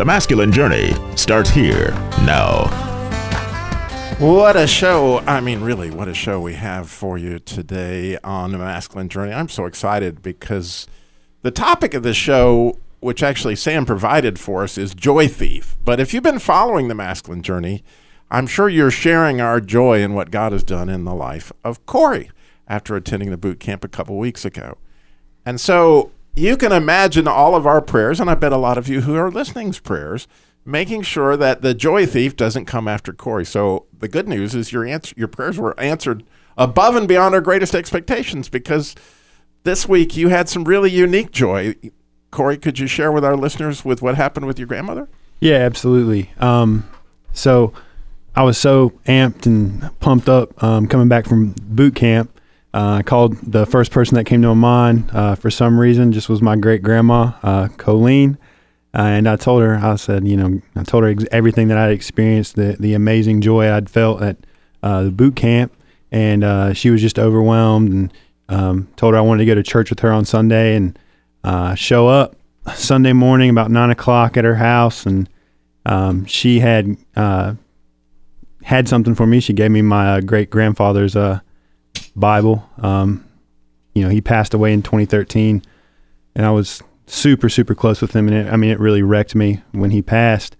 The masculine journey starts here now. What a show. I mean, really, what a show we have for you today on the masculine journey. I'm so excited because the topic of the show, which actually Sam provided for us, is Joy Thief. But if you've been following the masculine journey, I'm sure you're sharing our joy in what God has done in the life of Corey after attending the boot camp a couple weeks ago. And so you can imagine all of our prayers, and I bet a lot of you who are listening's prayers making sure that the joy thief doesn't come after Corey. So the good news is your answer, your prayers were answered above and beyond our greatest expectations because this week you had some really unique joy. Corey, could you share with our listeners with what happened with your grandmother? Yeah, absolutely. Um, so I was so amped and pumped up um, coming back from boot camp. Uh, I called the first person that came to my mind uh, for some reason, just was my great grandma, uh, Colleen. Uh, and I told her, I said, you know, I told her ex- everything that I'd experienced, the the amazing joy I'd felt at uh, the boot camp, and uh, she was just overwhelmed. And um, told her I wanted to go to church with her on Sunday and show up Sunday morning about nine o'clock at her house, and um, she had had something for me. She gave me my great grandfather's Bible. Um, you know, he passed away in 2013, and I was super super close with him, and it, I mean it really wrecked me when he passed.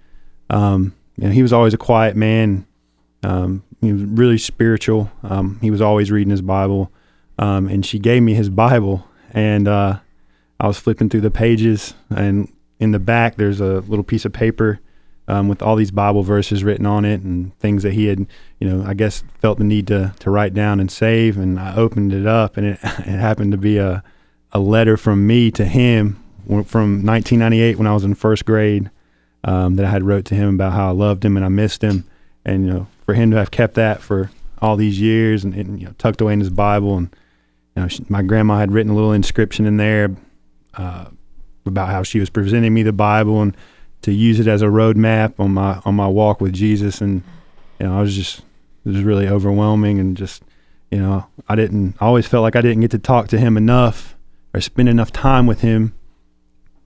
Um, you know, he was always a quiet man. Um, he was really spiritual. Um, he was always reading his Bible, um, and she gave me his Bible, and uh, I was flipping through the pages, and in the back there's a little piece of paper um, with all these Bible verses written on it and things that he had, you know, I guess felt the need to to write down and save. And I opened it up, and it, it happened to be a a letter from me to him from 1998 when I was in first grade um, that I had wrote to him about how I loved him and I missed him, and you know for him to have kept that for all these years and, and you know tucked away in his Bible and you know she, my grandma had written a little inscription in there uh, about how she was presenting me the Bible and to use it as a roadmap on my on my walk with Jesus and you know I was just it was really overwhelming and just you know I didn't I always felt like I didn't get to talk to him enough or spend enough time with him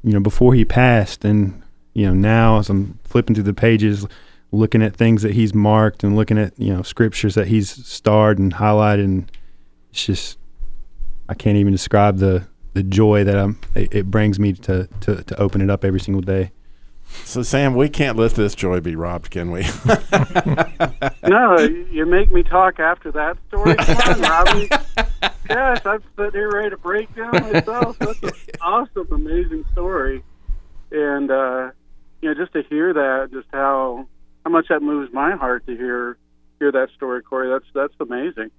you know, before he passed. And, you know, now as I'm flipping through the pages, looking at things that he's marked and looking at, you know, scriptures that he's starred and highlighted. And it's just, I can't even describe the, the joy that I'm, it, it brings me to, to, to open it up every single day. So, Sam, we can't let this joy be robbed, can we? no, you make me talk after that story. Come on, Robbie. Yes, I'm sitting here ready to break down myself. That's an awesome, amazing story, and uh, you know, just to hear that, just how how much that moves my heart to hear hear that story, Corey. That's that's amazing.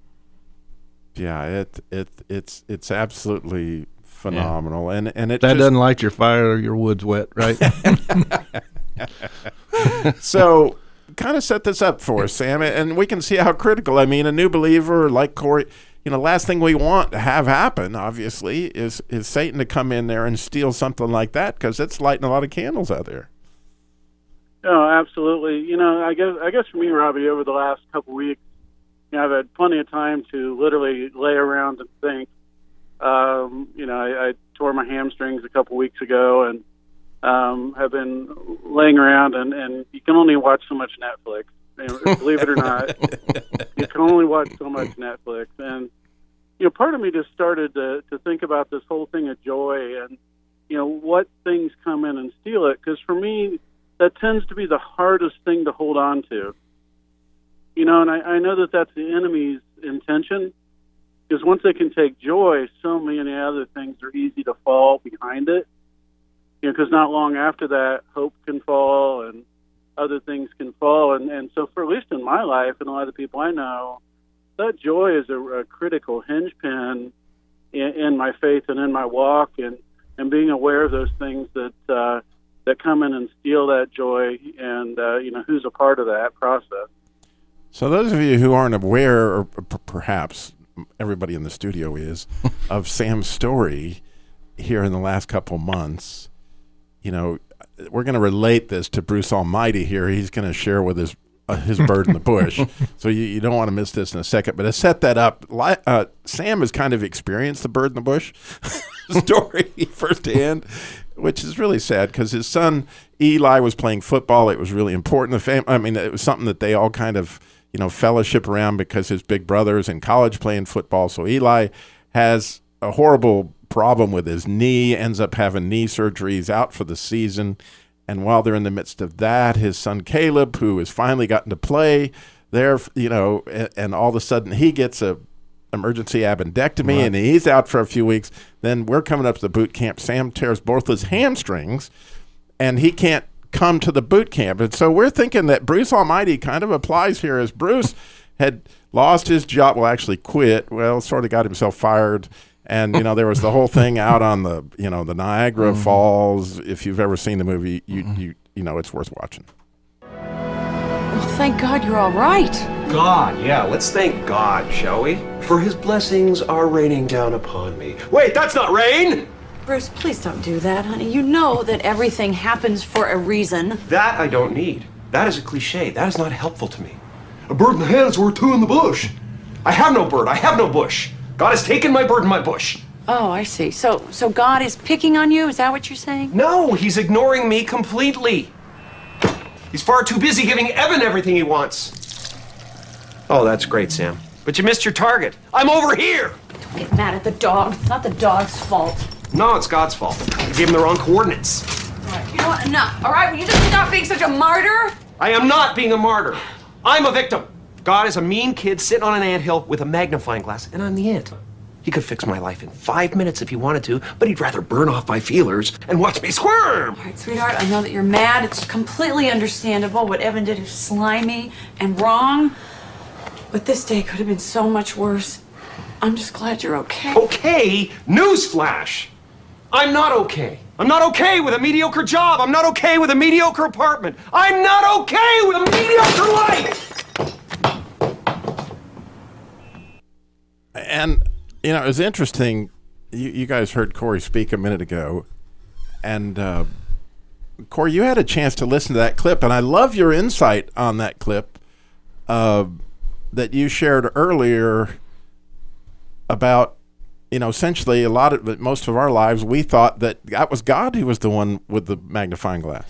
Yeah, it it it's it's absolutely phenomenal, yeah. and and it that just, doesn't light your fire or your wood's wet, right? so, kind of set this up for us, Sam, and we can see how critical. I mean, a new believer like Corey, you know, last thing we want to have happen, obviously, is is Satan to come in there and steal something like that because it's lighting a lot of candles out there. Oh, absolutely. You know, I guess I guess for me, Robbie, over the last couple weeks, you know, I've had plenty of time to literally lay around and think um, you know, I, I tore my hamstrings a couple weeks ago and um, have been laying around, and, and you can only watch so much Netflix. believe it or not, you can only watch so much Netflix. And, you know, part of me just started to, to think about this whole thing of joy and, you know, what things come in and steal it. Because for me, that tends to be the hardest thing to hold on to. You know, and I, I know that that's the enemy's intention because once they can take joy, so many other things are easy to fall behind it. You know, because not long after that, hope can fall and other things can fall, and and so for at least in my life and a lot of people I know, that joy is a, a critical hinge pin in, in my faith and in my walk, and and being aware of those things that uh, that come in and steal that joy, and uh, you know who's a part of that process. So, those of you who aren't aware, or p- perhaps everybody in the studio is, of Sam's story here in the last couple months, you know, we're going to relate this to Bruce Almighty here. He's going to share with his uh, his bird in the bush. so you, you don't want to miss this in a second. But to set that up, uh, Sam has kind of experienced the bird in the bush story firsthand, which is really sad because his son Eli was playing football. It was really important. The fam- I mean, it was something that they all kind of you know fellowship around because his big brother's in college playing football. So Eli has a horrible problem with his knee, ends up having knee surgeries, out for the season. And while they're in the midst of that, his son Caleb, who has finally gotten to play there, you know, and, and all of a sudden he gets a emergency appendectomy and he's out for a few weeks. Then we're coming up to the boot camp. Sam tears both his hamstrings and he can't come to the boot camp. And so we're thinking that Bruce Almighty kind of applies here as Bruce had lost his job, well, actually quit, well, sort of got himself fired. And you know there was the whole thing out on the you know the Niagara mm-hmm. Falls. If you've ever seen the movie, you mm-hmm. you you know it's worth watching. Well, thank God you're all right. God, yeah, let's thank God, shall we? For his blessings are raining down upon me. Wait, that's not rain! Bruce, please don't do that, honey. You know that everything happens for a reason. That I don't need. That is a cliche. That is not helpful to me. A bird in the hand is worth two in the bush. I have no bird. I have no bush. God has taken my bird and my bush. Oh, I see. So, so God is picking on you? Is that what you're saying? No, he's ignoring me completely. He's far too busy giving Evan everything he wants. Oh, that's great, Sam. But you missed your target. I'm over here. Don't get mad at the dog. It's not the dog's fault. No, it's God's fault. I gave him the wrong coordinates. All right, you know what? Enough. All right, will you just stop being such a martyr? I am not being a martyr. I'm a victim. God is a mean kid sitting on an anthill with a magnifying glass, and I'm the ant. He could fix my life in five minutes if he wanted to, but he'd rather burn off my feelers and watch me squirm. All right, sweetheart, I know that you're mad. It's completely understandable. What Evan did is slimy and wrong. But this day could have been so much worse. I'm just glad you're okay. Okay, newsflash. I'm not okay. I'm not okay with a mediocre job. I'm not okay with a mediocre apartment. I'm not okay with a mediocre life. And you know, it was interesting. You, you guys heard Corey speak a minute ago, and uh, Corey, you had a chance to listen to that clip, and I love your insight on that clip uh, that you shared earlier about. You know, essentially, a lot of most of our lives, we thought that that was God who was the one with the magnifying glass.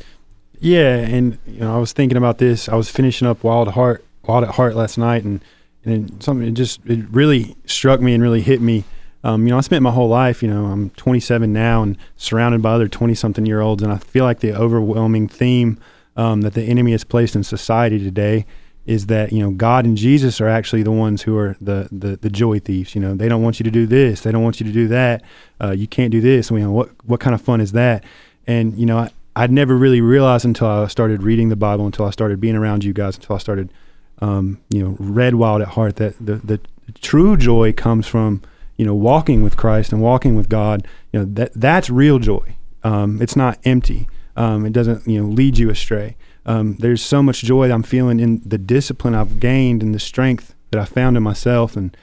Yeah, and you know, I was thinking about this. I was finishing up Wild Heart, Wild at Heart last night, and and something it just it really struck me and really hit me. Um, you know, I spent my whole life. You know, I'm 27 now and surrounded by other 20 something year olds, and I feel like the overwhelming theme um, that the enemy has placed in society today is that you know God and Jesus are actually the ones who are the the, the joy thieves. You know, they don't want you to do this, they don't want you to do that. Uh, you can't do this. You know, what what kind of fun is that? And you know, I, I'd never really realized until I started reading the Bible, until I started being around you guys, until I started, um, you know, read Wild at Heart that the the true joy comes from you know walking with Christ and walking with God. You know that that's real joy. Um, it's not empty. Um, it doesn't you know lead you astray. Um, there's so much joy I'm feeling in the discipline I've gained and the strength that I found in myself, and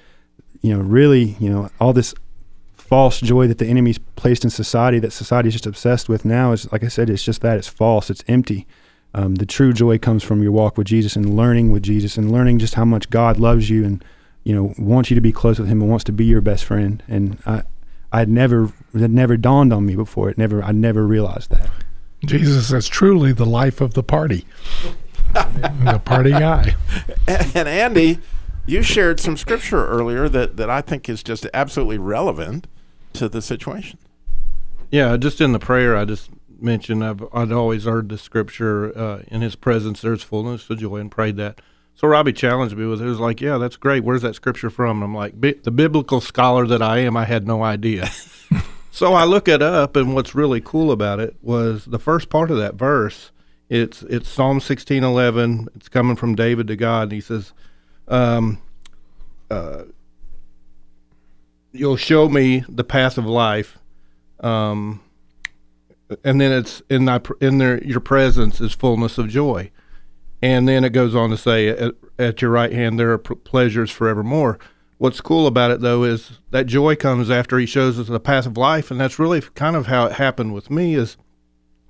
you know really you know all this false joy that the enemy's placed in society that society's just obsessed with now is like I said, it's just that it's false, it's empty. Um, the true joy comes from your walk with Jesus and learning with Jesus and learning just how much God loves you and you know wants you to be close with Him and wants to be your best friend. And I, I'd never, it never dawned on me before. It never, I never realized that. Jesus is truly the life of the party, the party guy. And, and Andy, you shared some scripture earlier that, that I think is just absolutely relevant to the situation. Yeah, just in the prayer, I just mentioned I've I'd always heard the scripture, uh, "In His presence there's fullness of joy," and prayed that. So Robbie challenged me with it. It was like, "Yeah, that's great. Where's that scripture from?" And I'm like, Bi- "The biblical scholar that I am, I had no idea." so I look it up, and what's really cool about it was the first part of that verse. It's it's Psalm 16:11. It's coming from David to God, and he says, um, uh, "You'll show me the path of life." Um, and then it's in thy, in their your presence is fullness of joy, and then it goes on to say at, at your right hand there are pleasures forevermore. What's cool about it though is that joy comes after he shows us the path of life, and that's really kind of how it happened with me. Is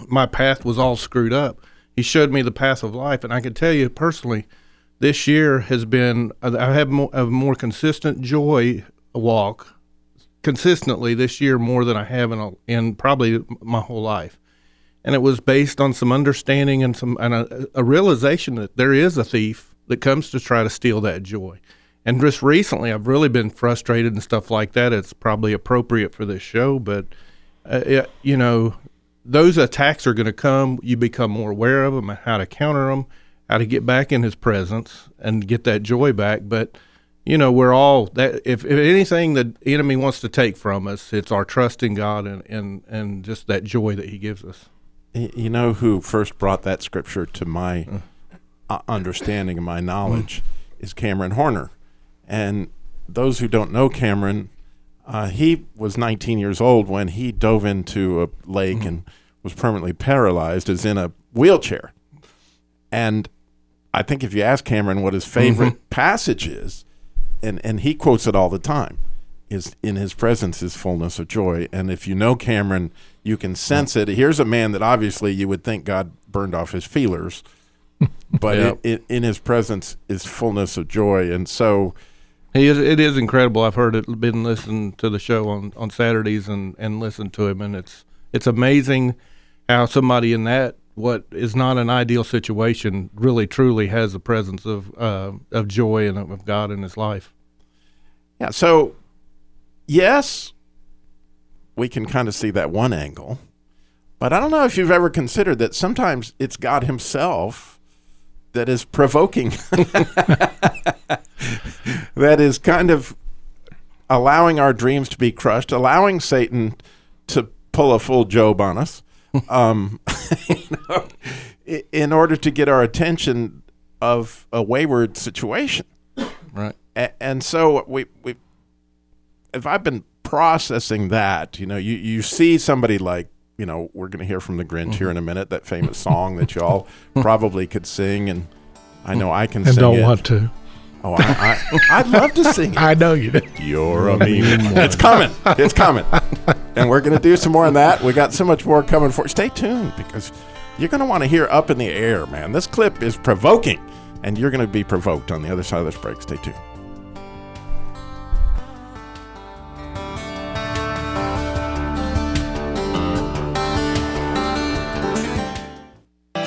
my path was all screwed up. He showed me the path of life, and I can tell you personally, this year has been I have more, a more consistent joy walk consistently this year more than I have in a, in probably my whole life, and it was based on some understanding and some and a, a realization that there is a thief that comes to try to steal that joy. And just recently, I've really been frustrated and stuff like that. It's probably appropriate for this show, but uh, it, you know, those attacks are going to come. You become more aware of them and how to counter them, how to get back in His presence and get that joy back. But you know, we're all that. If, if anything the enemy wants to take from us, it's our trust in God and and and just that joy that He gives us. You know who first brought that scripture to my uh, understanding and my knowledge is Cameron Horner. And those who don't know Cameron, uh, he was 19 years old when he dove into a lake mm-hmm. and was permanently paralyzed, is in a wheelchair. And I think if you ask Cameron what his favorite mm-hmm. passage is, and, and he quotes it all the time, is in his presence is fullness of joy. And if you know Cameron, you can mm-hmm. sense it. Here's a man that obviously you would think God burned off his feelers, but Yep. it, it, in his presence is fullness of joy. And so, He is. It is incredible. I've heard it. Been listening to the show on, on Saturdays and and listened to him, and it's it's amazing how somebody in that what is not an ideal situation really truly has the presence of uh, of joy and of God in his life. yeah, so yes, we can kind of see that one angle, but I don't know if you've ever considered that sometimes it's God Himself that is provoking, that is kind of allowing our dreams to be crushed, allowing Satan to pull a full Job on us, um, you know, in order to get our attention of a wayward situation. Right. A- and so we we if I've been processing that, you know, you you see somebody like you know we're going to hear from the Grinch here mm-hmm. in a minute that famous song that you all probably could sing, and I know I can and sing And don't it. want to. Oh, I, I, I'd love to sing it. I know you do. You're a mean one. It's coming. It's coming. and we're going to do some more on that. We got so much more coming for. Stay tuned because you're going to want to hear Up in the Air, man. This clip is provoking, and you're going to be provoked on the other side of this break. Stay tuned.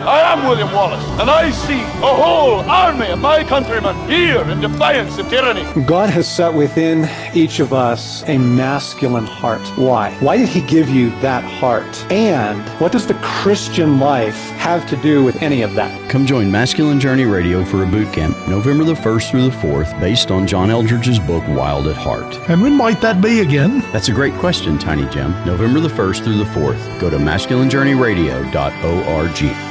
I am William Wallace, and I see a whole army of my countrymen here in defiance of tyranny. God has set within each of us a masculine heart. Why? Why did He give you that heart? And what does the Christian life have to do with any of that? Come join Masculine Journey Radio for a boot camp November the 1st through the 4th based on John Eldredge's book Wild at Heart. And when might that be again? That's a great question, Tiny Jim. November the 1st through the 4th. Go to masculinejourneyradio.org.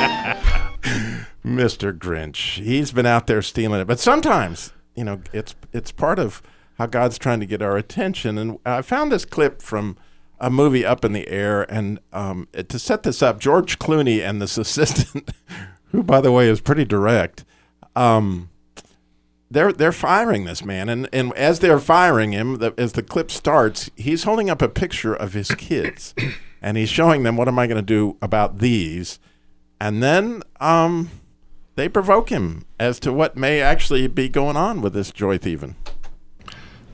Mr. Grinch. He's been out there stealing it. But sometimes, you know, it's it's part of how God's trying to get our attention. And I found this clip from a movie Up in the Air. And um, to set this up, George Clooney and this assistant, who, by the way, is pretty direct, um, they're they're firing this man, and and as they're firing him, the, as the clip starts, he's holding up a picture of his kids, and he's showing them what am I going to do about these, And then um, they provoke him as to what may actually be going on with this joy thieving.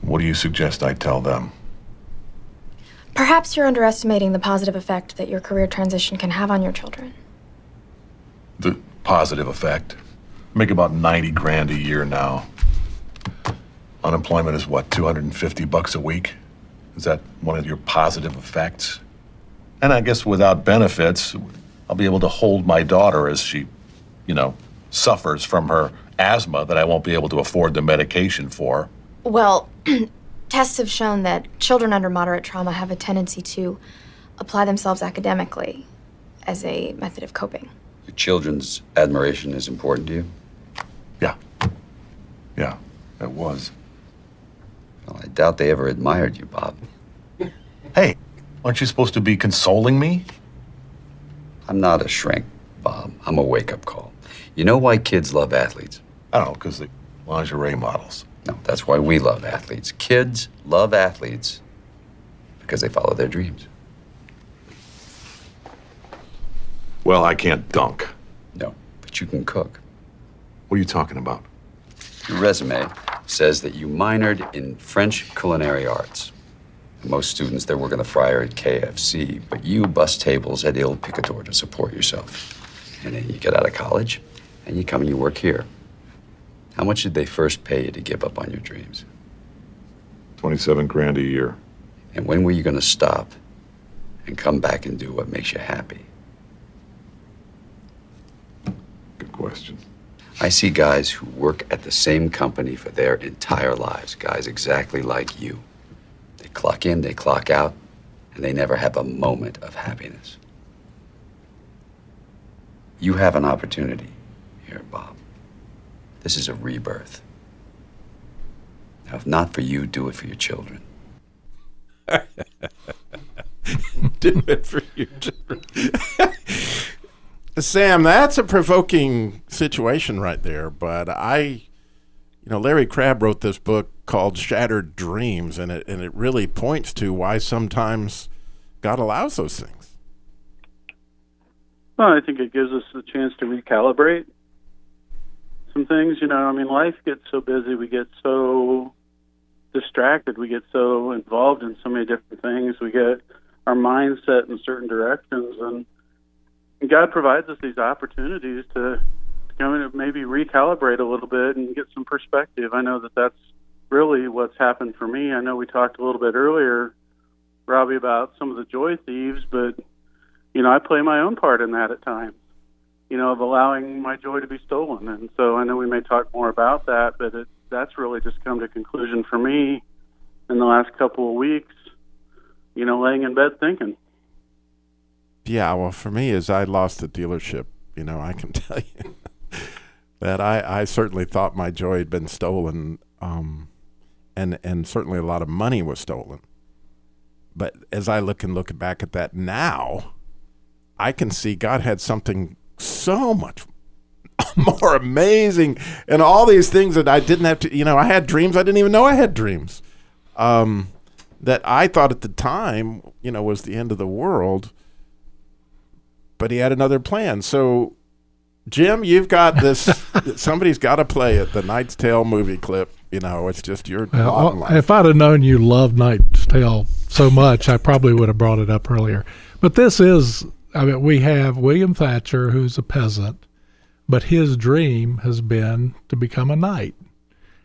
What do you suggest I tell them? Perhaps you're underestimating the positive effect that your career transition can have on your children. The positive effect. Make about 90 grand a year now. Unemployment is what, 250 bucks a week? Is that one of your positive effects? And I guess without benefits, I'll be able to hold my daughter as she, you know, suffers from her asthma that I won't be able to afford the medication for. Well, tests have shown that children under moderate trauma have a tendency to apply themselves academically as a method of coping. Your children's admiration is important to you? Yeah, Yeah, it was. Well, I doubt they ever admired you, Bob. Hey, aren't you supposed to be consoling me? I'm not a shrink, Bob. I'm a wake up call. You know why kids love athletes? Oh, I don't know, because they lingerie models. No, that's why we love athletes. Kids love athletes because they follow their dreams. Well, I can't dunk. No, but you can cook. What are you talking about? Your resume says that you minored in French culinary arts. Most students, they're working the fryer at KFC, but you bust tables at Il Picador to support yourself. And then you get out of college, and you come and you work here. How much did they first pay you to give up on your dreams? 27 grand a year. And when were you going to stop and come back and do what makes you happy? Good question. I see guys who work at the same company for their entire lives, guys exactly like you. They clock in, they clock out, and they never have a moment of happiness. You have an opportunity here, Bob. This is a rebirth. Now, if not for you, do it for your children. do it for your children. Sam, that's a provoking situation right there. But I, you know, Larry Crabb wrote this book called Shattered Dreams, and it and it really points to why sometimes God allows those things. Well, I think it gives us a chance to recalibrate some things. You know, I mean, life gets so busy, we get so distracted, we get so involved in so many different things, we get our mindset in certain directions, and God provides us these opportunities to, to come in and maybe recalibrate a little bit and get some perspective. I know that that's really what's happened for me. I know we talked a little bit earlier, Robbie, about some of the joy thieves, but you know, I play my own part in that at times. You know, of allowing my joy to be stolen, and so I know we may talk more about that, but it, that's really just come to conclusion for me in the last couple of weeks. You know, laying in bed thinking. Yeah, well, for me, as I lost the dealership, you know, I can tell you that I, I certainly thought my joy had been stolen, um, and and certainly a lot of money was stolen. But as I look and look back at that now, I can see God had something so much more amazing, and all these things that I didn't have to. You know, I had dreams I didn't even know I had dreams. Um, that I thought at the time, you know, was the end of the world but he had another plan. So, Jim, you've got this. somebody's got to play it. The Knight's Tale movie clip. You know, it's just your. Well, if I'd have known you loved Knight's Tale so much, I probably would have brought it up earlier. But this is. I mean, we have William Thatcher, who's a peasant, but his dream has been to become a knight,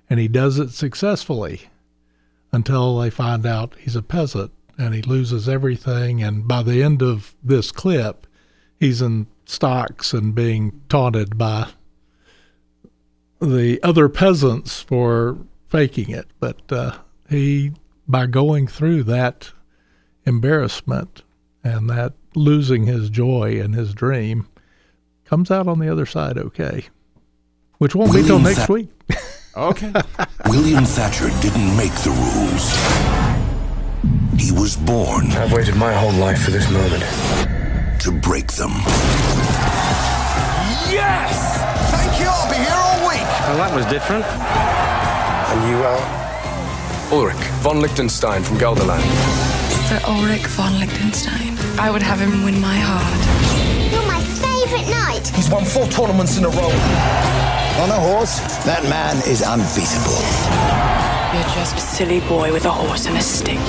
and he does it successfully until they find out he's a peasant and he loses everything. And by the end of this clip, he's in stocks and being taunted by the other peasants for faking it. But uh, he, by going through that embarrassment and that losing his joy and his dream, comes out on the other side okay. Which won't William be till next Tha- week. okay. William Thatcher didn't make the rules. He was born. I've waited my whole life for this moment. To break them. Yes! Thank you. I'll be here all week. Well, that was different. And you are? Ulrich von Liechtenstein from Gelderland. Sir Ulrich von Liechtenstein. I would have him win my heart. You're my favorite perfect knight. He's won four tournaments in a row. On a horse, that man is unbeatable. You're just a silly boy with a horse and a stick.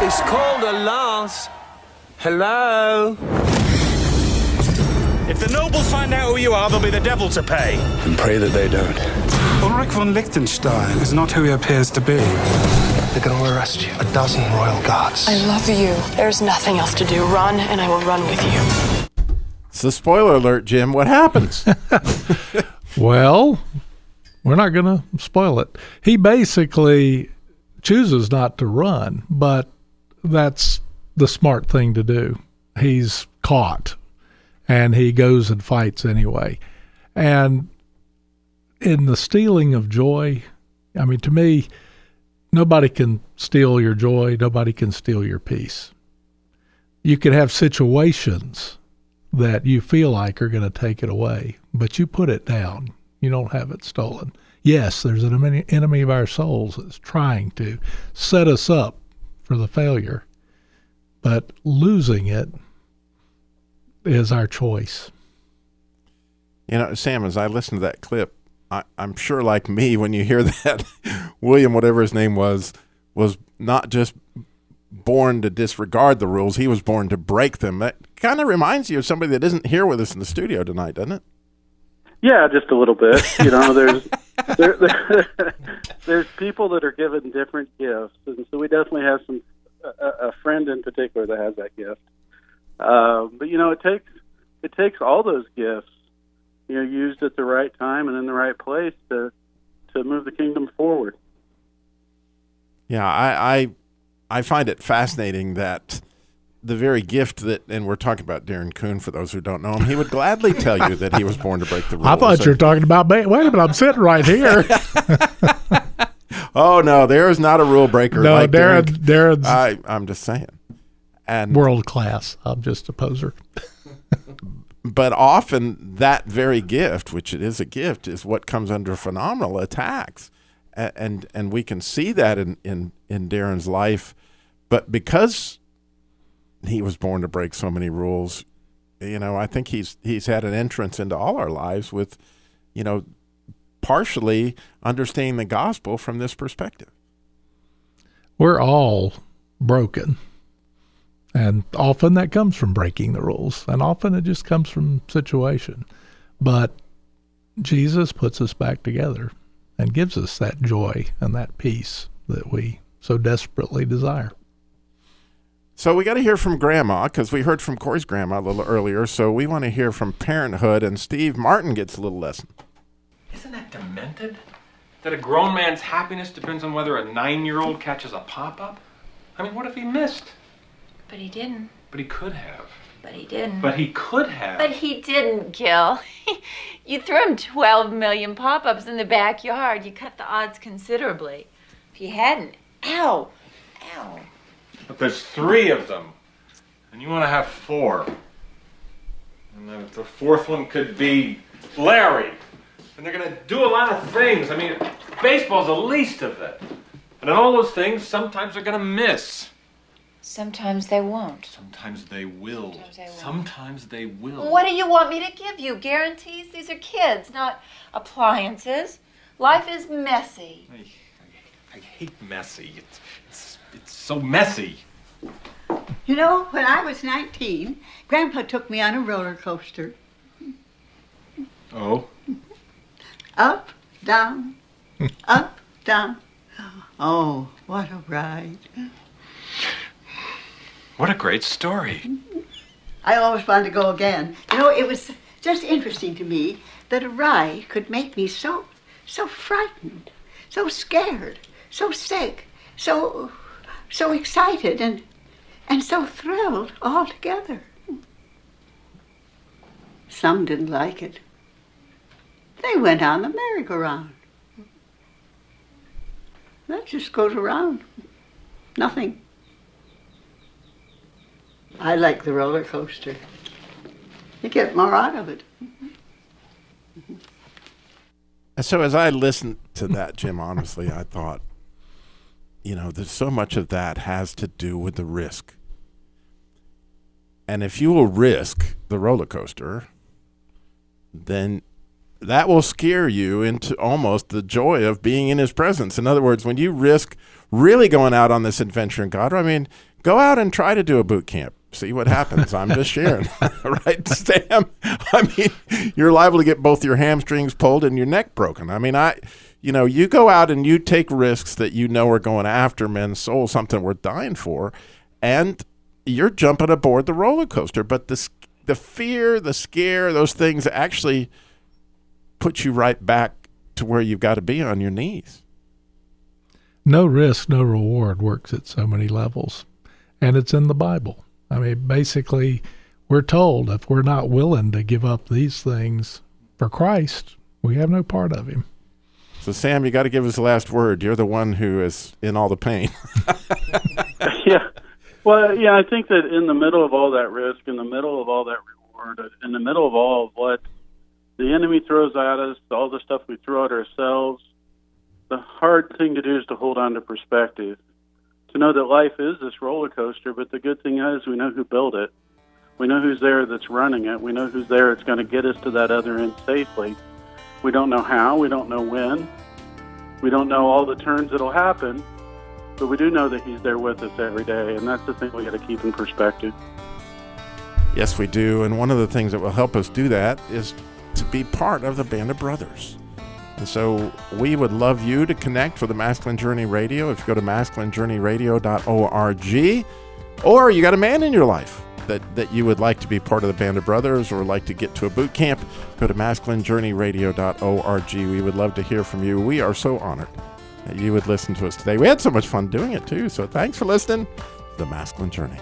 It's called a lance. Hello? If the nobles find out who you are, there'll be the devil to pay. And pray that they don't. Ulrich von Liechtenstein is not who he appears to be. They're going to arrest you. A dozen royal guards. I love you. There's nothing else to do. Run, and I will run with you. It's a spoiler alert, Jim. What happens? Well, we're not going to spoil it. He basically chooses not to run, but that's the smart thing to do. He's caught and he goes and fights anyway. And in the stealing of joy, I mean, to me, nobody can steal your joy, nobody can steal your peace. You could have situations that you feel like are going to take it away, but you put it down. You don't have it stolen. Yes, there's an enemy- of our souls that's trying to set us up for the failure, but losing it is our choice. You know, Sam, as I listen to that clip, I, I'm sure, like me, when you hear that, William, whatever his name was, was not just born to disregard the rules, he was born to break them. That kind of reminds you of somebody that isn't here with us in the studio tonight, doesn't it? Yeah, just a little bit. You know, there's there, there, there's people that are given different gifts, and so we definitely have some a, a friend in particular that has that gift. Um, but you know, it takes it takes all those gifts, you know, used at the right time and in the right place to to move the kingdom forward. Yeah, I, I I find it fascinating that the very gift that, and we're talking about Darren Coon for those who don't know him, he would gladly tell you that he was born to break the rules. I thought you were talking about. Wait a minute, I'm sitting right here. Oh no, there is not a rule breaker. No, like Darren- Darren. Darren's- I, I'm just saying. And World class. I'm just a poser. But often that very gift, which it is a gift, is what comes under phenomenal attacks, and and, we can see that in, in in Darren's life, but because he was born to break so many rules, you know, I think he's he's had an entrance into all our lives with, you know, partially understanding the gospel from this perspective. We're all broken. And often that comes from breaking the rules, and often it just comes from situation. But Jesus puts us back together and gives us that joy and that peace that we so desperately desire. So we got to hear from Grandma because we heard from Corey's grandma a little earlier. So we want to hear from Parenthood, and Steve Martin gets a little lesson. Isn't that demented? That a grown man's happiness depends on whether a nine year old catches a pop up? I mean, what if he missed? But he didn't. But he could have. But he didn't. But he could have. But he didn't, Gil. you threw him 12 million pop ups in the backyard. You cut the odds considerably. If you hadn't, ow, ow. But there's three of them. And you want to have four. And then the fourth one could be Larry. And they're going to do a lot of things. I mean, baseball's the least of it. And in all those things, sometimes they're going to miss. Sometimes they won't. Sometimes they will. Sometimes they will. What do you want me to give you? Guarantees? These are kids, not appliances. Life is messy. I hate messy. It's, it's, it's so messy. You know, when I was 19, Grandpa took me on a roller coaster. Oh? Up, down, up, down. Oh, what a ride. What a great story. I always wanted to go again. You know, it was just interesting to me that a ride could make me so, so frightened, so scared, so sick, so, so excited, and, and so thrilled all together. Some didn't like it. They went on the merry-go-round. That just goes around. Nothing. I like the roller coaster. You get more out of it. So as I listened to that, Jim, honestly, I thought, you know, there's so much of that has to do with the risk. And if you will risk the roller coaster, then that will scare you into almost the joy of being in his presence. In other words, when you risk really going out on this adventure in God, I mean, go out and try to do a boot camp. See what happens. I'm just sharing. right, Sam? I mean, you're liable to get both your hamstrings pulled and your neck broken. I mean, I you know, you go out and you take risks that you know are going after men's souls, something worth dying for, and you're jumping aboard the roller coaster. But the the fear, the scare, those things actually put you right back to where you've got to be on your knees. No risk, no reward works at so many levels, and it's in the Bible. I mean, basically, we're told if we're not willing to give up these things for Christ, we have no part of Him. So, Sam, you got to give us the last word. You're the one who is in all the pain. yeah. Well, yeah, I think that in the middle of all that risk, in the middle of all that reward, in the middle of all of what the enemy throws at us, all the stuff we throw at ourselves, the hard thing to do is to hold on to perspective to know that life is this roller coaster, but the good thing is we know who built it. We know who's there that's running it. We know who's there that's going to get us to that other end safely. We don't know how, we don't know when, we don't know all the turns that'll happen, but we do know that He's there with us every day, and that's the thing we got to keep in perspective. Yes, we do. And one of the things that will help us do that is to be part of the Band of Brothers. And so we would love you to connect for the Masculine Journey Radio. If you go to masculinejourneyradio.org, or you got a man in your life that, that you would like to be part of the Band of Brothers or like to get to a boot camp, go to masculinejourneyradio.org. We would love to hear from you. We are so honored that you would listen to us today. We had so much fun doing it too. So thanks for listening to The Masculine Journey.